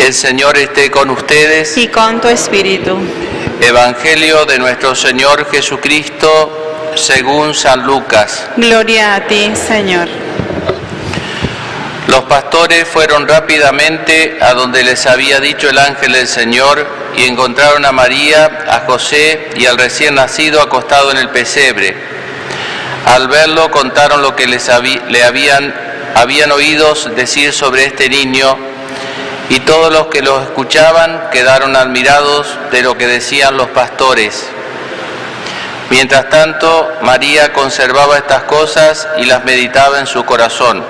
El Señor esté con ustedes. y con tu espíritu. Evangelio de nuestro Señor Jesucristo según San Lucas. Gloria a ti, Señor. Los pastores fueron rápidamente a donde les había dicho el ángel del Señor y encontraron a María, a José y al recién nacido acostado en el pesebre. Al verlo contaron lo que les habí- le habían, habían oído decir sobre este niño y todos los que lo escuchaban quedaron admirados de lo que decían los pastores. Mientras tanto, María conservaba estas cosas y las meditaba en su corazón.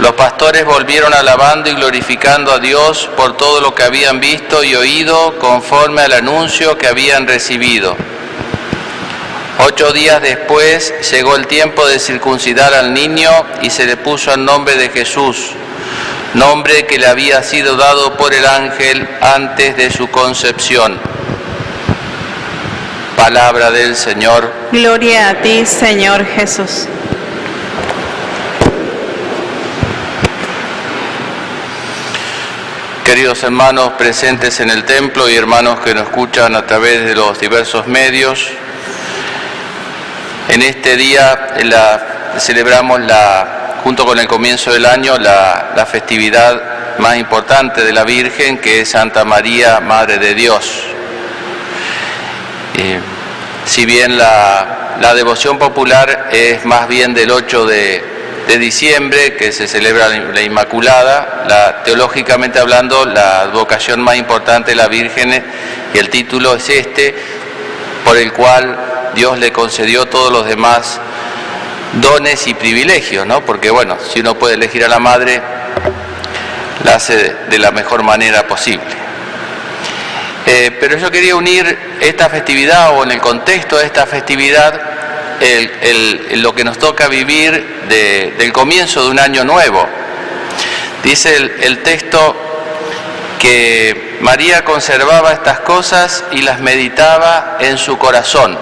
Los pastores volvieron alabando y glorificando a Dios por todo lo que habían visto y oído conforme al anuncio que habían recibido. Ocho días después llegó el tiempo de circuncidar al niño y se le puso el nombre de Jesús, nombre que le había sido dado por el ángel antes de su concepción. Palabra del Señor. Gloria a ti, Señor Jesús. Queridos hermanos presentes en el templo y hermanos que nos escuchan a través de los diversos medios, en este día la- celebramos la, junto con el comienzo del año la, festividad más importante de la Virgen, que es Santa María, Madre de Dios. Eh, si bien la, devoción popular es más bien del 8 de, diciembre, que se celebra la, la Inmaculada, la, teológicamente hablando, la vocación más importante de la Virgen y el título es este, por el cual Dios le concedió todos los demás dones y privilegios, ¿no? Porque bueno, si uno puede elegir a la madre, la hace de- la mejor manera posible. Eh, pero yo quería unir esta festividad o en el contexto de esta festividad lo que nos toca vivir de- del comienzo de un año nuevo. Dice el texto que María conservaba estas cosas y las meditaba en su corazón.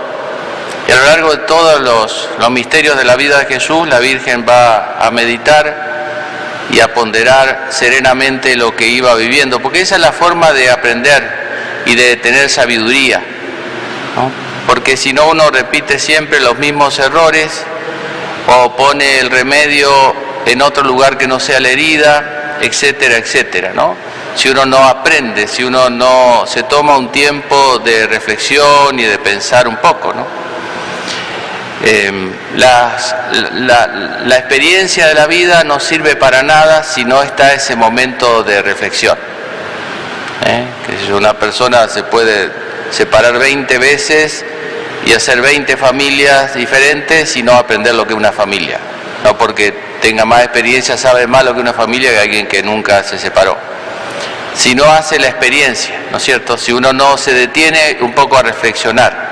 Y a lo largo de todos los, misterios de la vida de Jesús, la Virgen va a meditar y a ponderar serenamente lo que iba viviendo, porque esa es la forma de aprender y de tener sabiduría, ¿no? porque si no uno repite siempre los mismos errores o pone el remedio en otro lugar que no sea la herida, etcétera, etcétera, ¿no? Si uno no aprende, si uno no se toma un tiempo de reflexión y de pensar un poco, ¿no? Las- la, la experiencia de la vida no sirve para nada si no está ese momento de reflexión. ¿eh? Que una persona se puede separar 20 veces y hacer 20 familias diferentes y no aprender lo que es una familia. No porque tenga más experiencia, sabe más lo que una familia que alguien que nunca se separó. Si no hace la experiencia, ¿no es cierto? Si uno no se detiene un poco a reflexionar.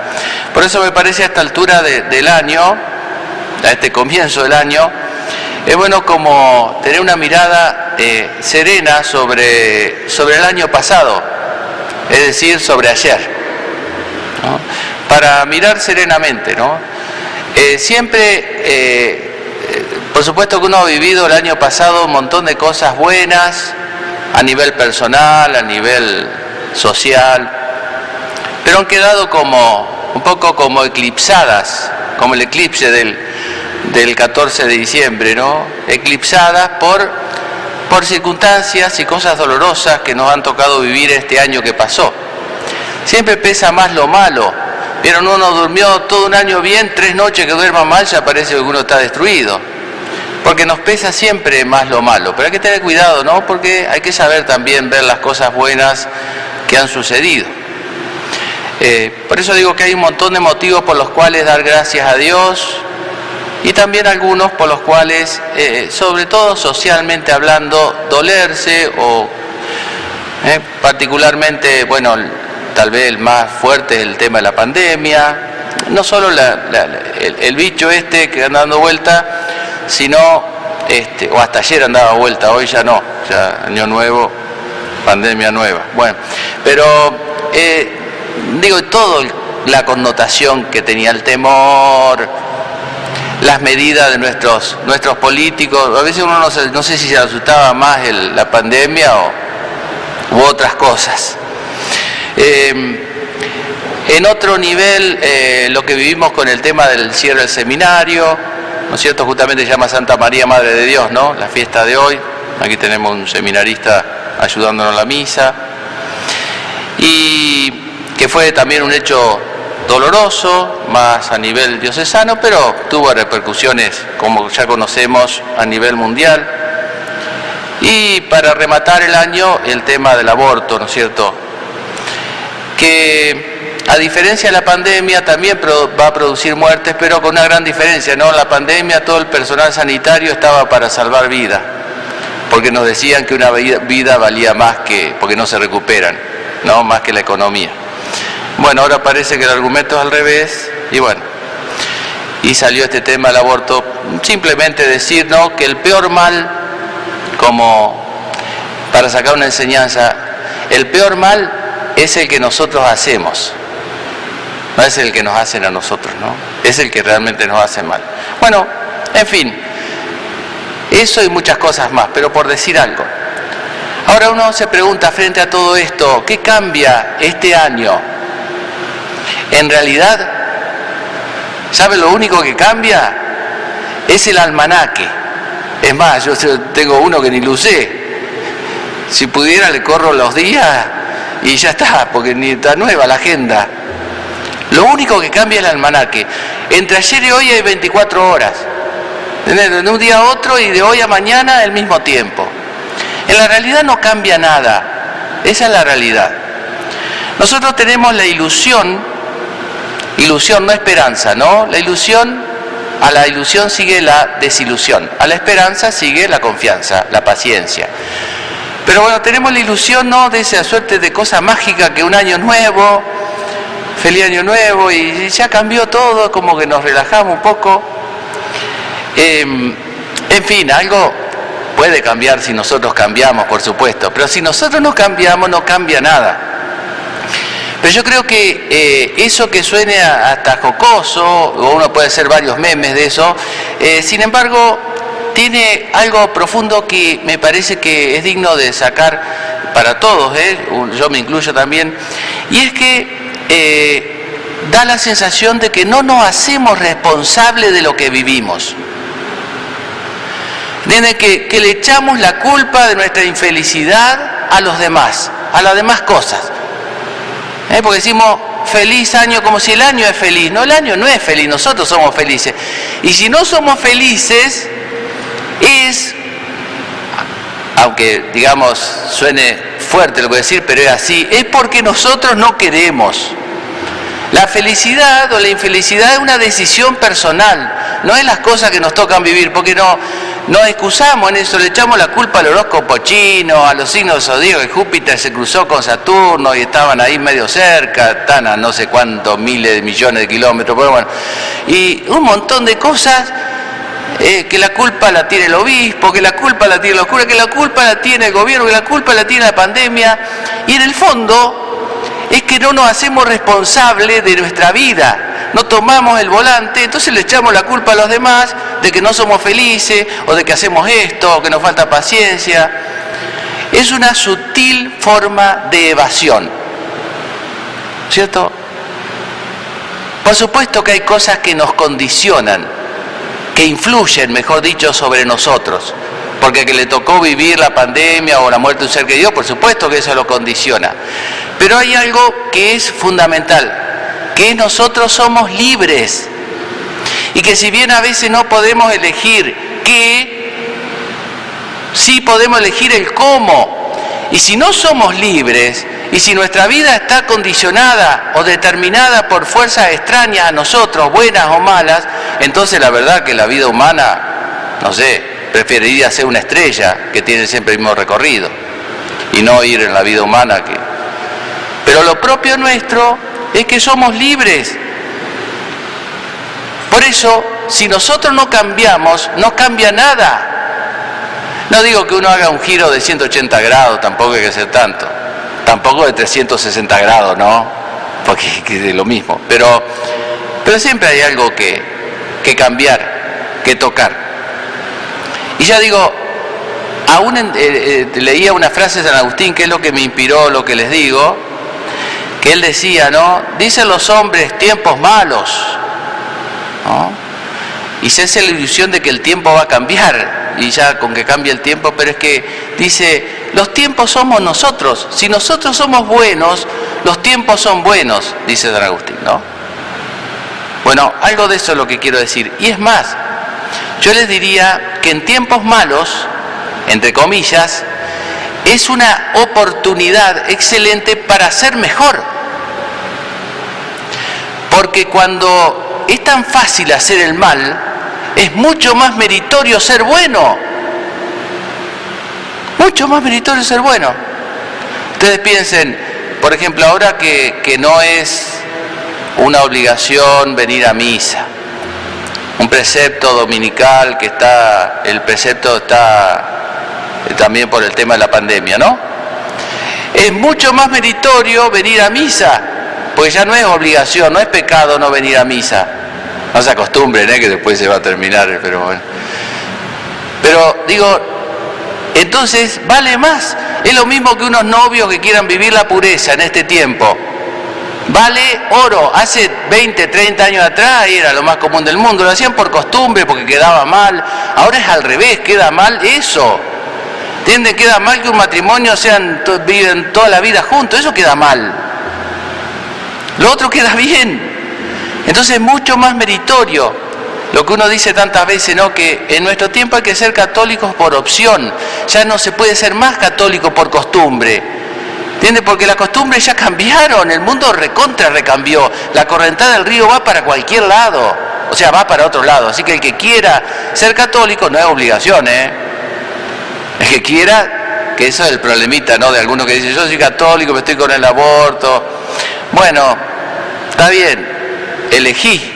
Por eso me parece a esta altura de- del año, a este comienzo del año, es bueno como tener una mirada eh, serena sobre, sobre el año pasado, es decir, sobre ayer, para mirar serenamente. ¿no? Eh, siempre, eh, por supuesto que uno ha vivido el año pasado un montón de cosas buenas a nivel personal, a nivel social, pero han quedado como un poco como eclipsadas, como el eclipse del, del 14 de diciembre, ¿no? Eclipsadas por, por circunstancias y cosas dolorosas que nos han tocado vivir este año que pasó. Siempre pesa más lo malo. Vieron, uno durmió todo un año bien, tres noches que duerma mal, ya parece que uno está destruido. Porque nos pesa siempre más lo malo. Pero hay que tener cuidado, ¿no? Porque hay que saber también ver las cosas buenas que han sucedido. Eh, por eso digo que hay un montón de motivos por los cuales dar gracias a Dios y también algunos por los cuales, eh, sobre todo socialmente hablando, dolerse o eh, particularmente, bueno, tal vez el más fuerte es el tema de la pandemia, no solo la- la- el bicho este que anda dando vuelta, sino, este, o hasta ayer andaba vuelta, hoy ya no, ya año nuevo, pandemia nueva. Bueno, pero eh, digo, todo la connotación que tenía el temor, las medidas de nuestros, nuestros políticos, a veces uno no, se- no sé si se asustaba más la pandemia o, u otras cosas. Eh, en otro nivel, eh, lo que vivimos con el tema del cierre del seminario, ¿no es cierto? Justamente se llama Santa María Madre de Dios, ¿no? La fiesta de hoy. Aquí tenemos un seminarista ayudándonos en la misa. Y que fue también un hecho doloroso, más a nivel diocesano, pero tuvo repercusiones, como ya conocemos, a nivel mundial. Y para rematar el año, el tema del aborto, ¿no es cierto? Que a diferencia de la pandemia también va a producir muertes, pero con una gran diferencia, ¿no? La pandemia todo el personal sanitario estaba para salvar vida, porque nos decían que una vida valía más que, porque no se recuperan, ¿no? Más que la economía. Bueno, ahora parece que el argumento es al revés y bueno, y salió este tema del aborto. Simplemente decir ¿no? que el peor mal, como para sacar una enseñanza, el peor mal es el que nosotros hacemos, no es el que nos hacen a nosotros, ¿no? Es el que realmente nos hace mal. Bueno, en fin, eso y muchas cosas más, pero por decir algo. Ahora uno se pregunta frente a todo esto, ¿qué cambia este año en realidad, ¿sabe lo único que cambia? Es el almanaque. Es más, yo tengo uno que ni lo usé. Si pudiera le corro los días y ya está, porque ni está nueva la agenda. Lo único que cambia es el almanaque. Entre ayer y hoy hay 24 horas. De un día a otro y de hoy a mañana el mismo tiempo. En la realidad no cambia nada. Esa es la realidad. Nosotros tenemos la ilusión Ilusión, no esperanza, ¿no? La ilusión, a la ilusión sigue la desilusión, a la esperanza sigue la confianza, la paciencia. Pero bueno, tenemos la ilusión, ¿no? De esa suerte de cosa mágica que un año nuevo, feliz año nuevo, y ya cambió todo, como que nos relajamos un poco. Em, en fin, algo puede cambiar si nosotros cambiamos, por supuesto, pero si nosotros no cambiamos, no cambia nada. Pero yo creo que eh, eso que suene hasta jocoso, o uno puede hacer varios memes de eso, eh, sin embargo, tiene algo profundo que me parece que es digno de sacar para todos, ¿eh? yo me incluyo también, y es que da la sensación de que no nos hacemos responsables de lo que vivimos. De que, que le echamos la culpa de nuestra infelicidad a los demás, a las demás cosas. ¿Eh? Porque decimos feliz año como si el año es feliz. No, el año no es feliz, nosotros somos felices. Y si no somos felices, es, aunque digamos suene fuerte lo que decir, pero es así, es porque nosotros no queremos. La felicidad o la infelicidad es una decisión personal, no es las cosas que nos tocan vivir, porque no, nos excusamos en eso, le echamos la culpa al horóscopo chino, a los signos zodíacos, que Júpiter se cruzó con Saturno y estaban ahí medio cerca, están a no sé cuántos miles de millones de kilómetros, pero bueno, y un montón de cosas eh, que la culpa la tiene el obispo, que la culpa la tiene los curas, que la culpa la tiene el gobierno, que la culpa la tiene la pandemia, y en el fondo es que no nos hacemos responsables de nuestra vida, no tomamos el volante, entonces le echamos la culpa a los demás de que no somos felices o de que hacemos esto o que nos falta paciencia. Es una sutil forma de evasión, ¿cierto? Por supuesto que hay cosas que nos condicionan, que influyen, mejor dicho, sobre nosotros. Porque que le tocó vivir la pandemia o la muerte de un ser querido, por supuesto que eso lo condiciona. Pero hay algo que es fundamental, que nosotros somos libres. Y que si bien a veces no podemos elegir qué, sí podemos elegir el cómo. Y si no somos libres, y si nuestra vida está condicionada o determinada por fuerzas extrañas a nosotros, buenas o malas, entonces la verdad que la vida humana, no sé, preferiría ser una estrella que tiene siempre el mismo recorrido y no ir en la vida humana que pero lo propio nuestro es que somos libres. Por eso, si nosotros no cambiamos, no cambia nada. No digo que uno haga un giro de 180 grados, tampoco hay que ser tanto. Tampoco de 360 grados, ¿no? Porque es lo mismo. Pero, pero siempre hay algo que, que cambiar, que tocar. Y ya digo, aún eh, eh, leía una frase de San Agustín, que es lo que me inspiró lo que les digo, que él decía, ¿no? Dicen los hombres tiempos malos, ¿no? Y se hace la ilusión de que el tiempo va a cambiar, y ya con que cambie el tiempo, pero es que dice, los tiempos somos nosotros, si nosotros somos buenos, los tiempos son buenos, dice San Agustín, ¿no? Bueno, algo de eso es lo que quiero decir. Y es más, yo les diría que en tiempos malos, entre comillas, es una oportunidad excelente para ser mejor. Porque cuando es tan fácil hacer el mal, es mucho más meritorio ser bueno. Mucho más meritorio ser bueno. Ustedes piensen, por ejemplo, ahora que, que no es una obligación venir a misa, un precepto dominical que está, el precepto está eh, también por el tema de la pandemia, ¿no? Es mucho más meritorio venir a misa, porque ya no es obligación, no es pecado no venir a misa. No se acostumbren, ¿eh? que después se va a terminar, pero bueno. Pero digo, entonces vale más. Es lo mismo que unos novios que quieran vivir la pureza en este tiempo. Vale oro. Hace 20, 30 años atrás era lo más común del mundo. Lo hacían por costumbre, porque quedaba mal. Ahora es al revés, queda mal eso. ¿Entienden? Queda mal que un matrimonio sean, viven toda la vida juntos. Eso queda mal. Lo otro queda bien. Entonces es mucho más meritorio. Lo que uno dice tantas veces, ¿no? Que en nuestro tiempo hay que ser católicos por opción. Ya no se puede ser más católico por costumbre. ¿Entiendes? Porque las costumbres ya cambiaron, el mundo recontra recambió. La correntada del río va para cualquier lado, o sea, va para otro lado. Así que el que quiera ser católico no es obligación, ¿eh? El que quiera, que eso es el problemita, ¿no? De algunos que dicen, yo soy católico, me estoy con el aborto. Bueno, está bien, elegí.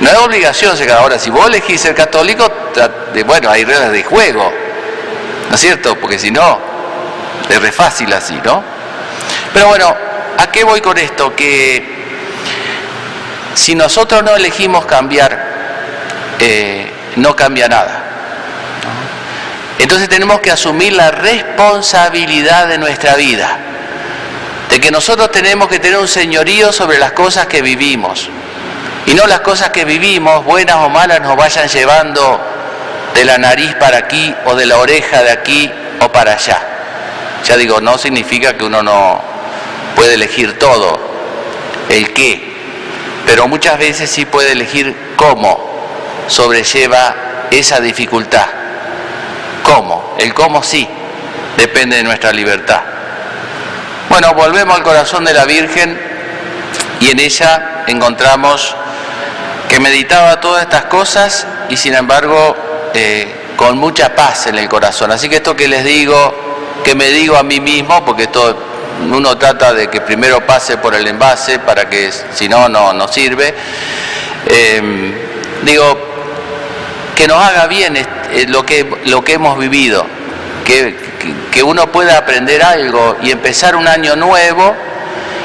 No es obligación Ahora, si vos elegís ser católico, bueno, hay reglas de juego, ¿no es cierto? Porque si no, es re fácil así, ¿no? Pero bueno, ¿a qué voy con esto? Que si nosotros no elegimos cambiar, eh, no cambia nada. Entonces tenemos que asumir la responsabilidad de nuestra vida, de que nosotros tenemos que tener un señorío sobre las cosas que vivimos, y no las cosas que vivimos, buenas o malas, nos vayan llevando de la nariz para aquí o de la oreja de aquí o para allá. Ya digo, no significa que uno no puede elegir todo, el qué, pero muchas veces sí puede elegir cómo sobrelleva esa dificultad. ¿Cómo? El cómo sí, depende de nuestra libertad. Bueno, volvemos al corazón de la Virgen y en ella encontramos que meditaba todas estas cosas y sin embargo eh, con mucha paz en el corazón. Así que esto que les digo, que me digo a mí mismo, porque esto uno trata de que primero pase por el envase para que si no, no, no sirve, eh, digo, que nos haga bien eh, lo, que, lo que hemos vivido, que, que uno pueda aprender algo y empezar un año nuevo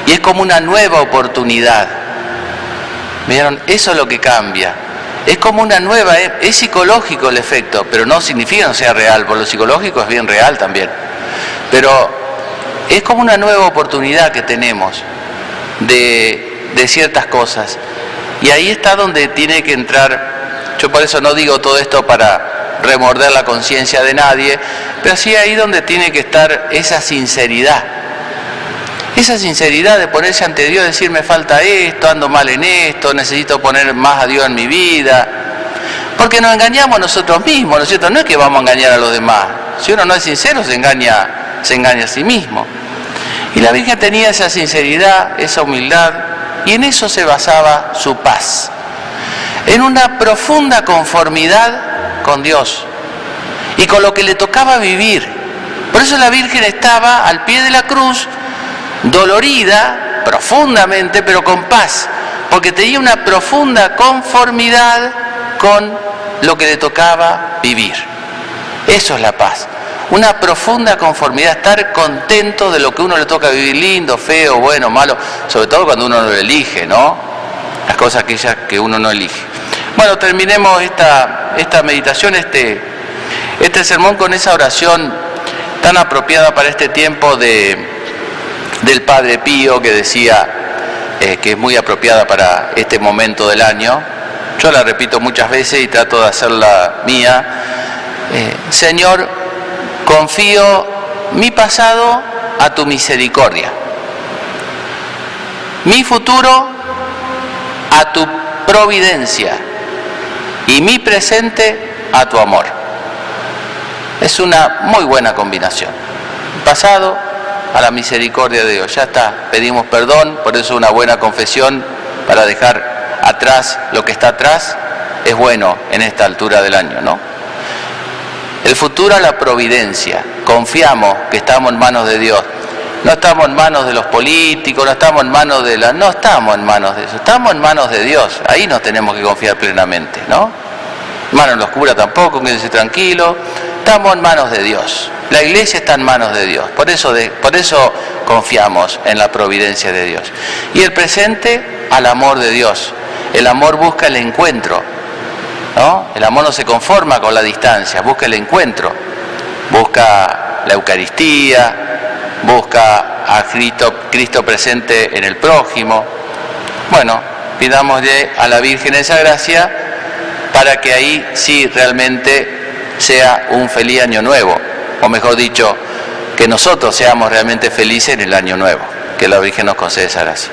y es como una nueva oportunidad. ¿Vieron? Eso es lo que cambia. Es como una nueva, es, es psicológico el efecto, pero no significa que no sea real, porque lo psicológico es bien real también. Pero es como una nueva oportunidad que tenemos de, de ciertas cosas. Y ahí está donde tiene que entrar, yo por eso no digo todo esto para remorder la conciencia de nadie, pero sí ahí donde tiene que estar esa sinceridad. Esa sinceridad de ponerse ante Dios decir me falta esto, ando mal en esto, necesito poner más a Dios en mi vida. Porque nos engañamos nosotros mismos, ¿no es cierto? No es que vamos a engañar a los demás. Si uno no es sincero, se engaña, se engaña a sí mismo. Y la Virgen tenía esa sinceridad, esa humildad, y en eso se basaba su paz. En una profunda conformidad con Dios y con lo que le tocaba vivir. Por eso la Virgen estaba al pie de la cruz, dolorida profundamente, pero con paz, porque tenía una profunda conformidad con lo que le tocaba vivir. Eso es la paz. Una profunda conformidad, estar contento de lo que uno le toca vivir, lindo, feo, bueno, malo, sobre todo cuando uno no lo elige, ¿no? Las cosas aquellas que uno no elige. Bueno, terminemos esta, esta meditación, este, Este sermón con esa oración tan apropiada para este tiempo de, del Padre Pío que decía eh, que es muy apropiada para este momento del año, yo la repito muchas veces y trato de hacerla mía. Eh, Señor, confío mi pasado a tu misericordia, mi futuro a tu providencia y mi presente a tu amor. Es una muy buena combinación. Pasado a la misericordia de Dios. Ya está, pedimos perdón, por eso una buena confesión para dejar atrás lo que está atrás es bueno en esta altura del año, ¿no? El futuro a la providencia. Confiamos que estamos en manos de Dios. No estamos en manos de los políticos, no estamos en manos de la... No estamos en manos de eso, estamos en manos de Dios. Ahí nos tenemos que confiar plenamente, ¿no? Manos los curas tampoco, quédense tranquilo. Estamos en manos de Dios. La iglesia está en manos de Dios. Por eso, por eso confiamos en la providencia de Dios. Y el presente al amor de Dios. El amor busca el encuentro. ¿no? El amor no se conforma con la distancia, busca el encuentro. Busca la Eucaristía, busca a Cristo, Cristo presente en el prójimo. Bueno, pidámosle a la Virgen esa gracia para que ahí sí realmente sea un feliz año nuevo, o mejor dicho, que nosotros seamos realmente felices en el año nuevo, que la Virgen nos conceda esa gracia.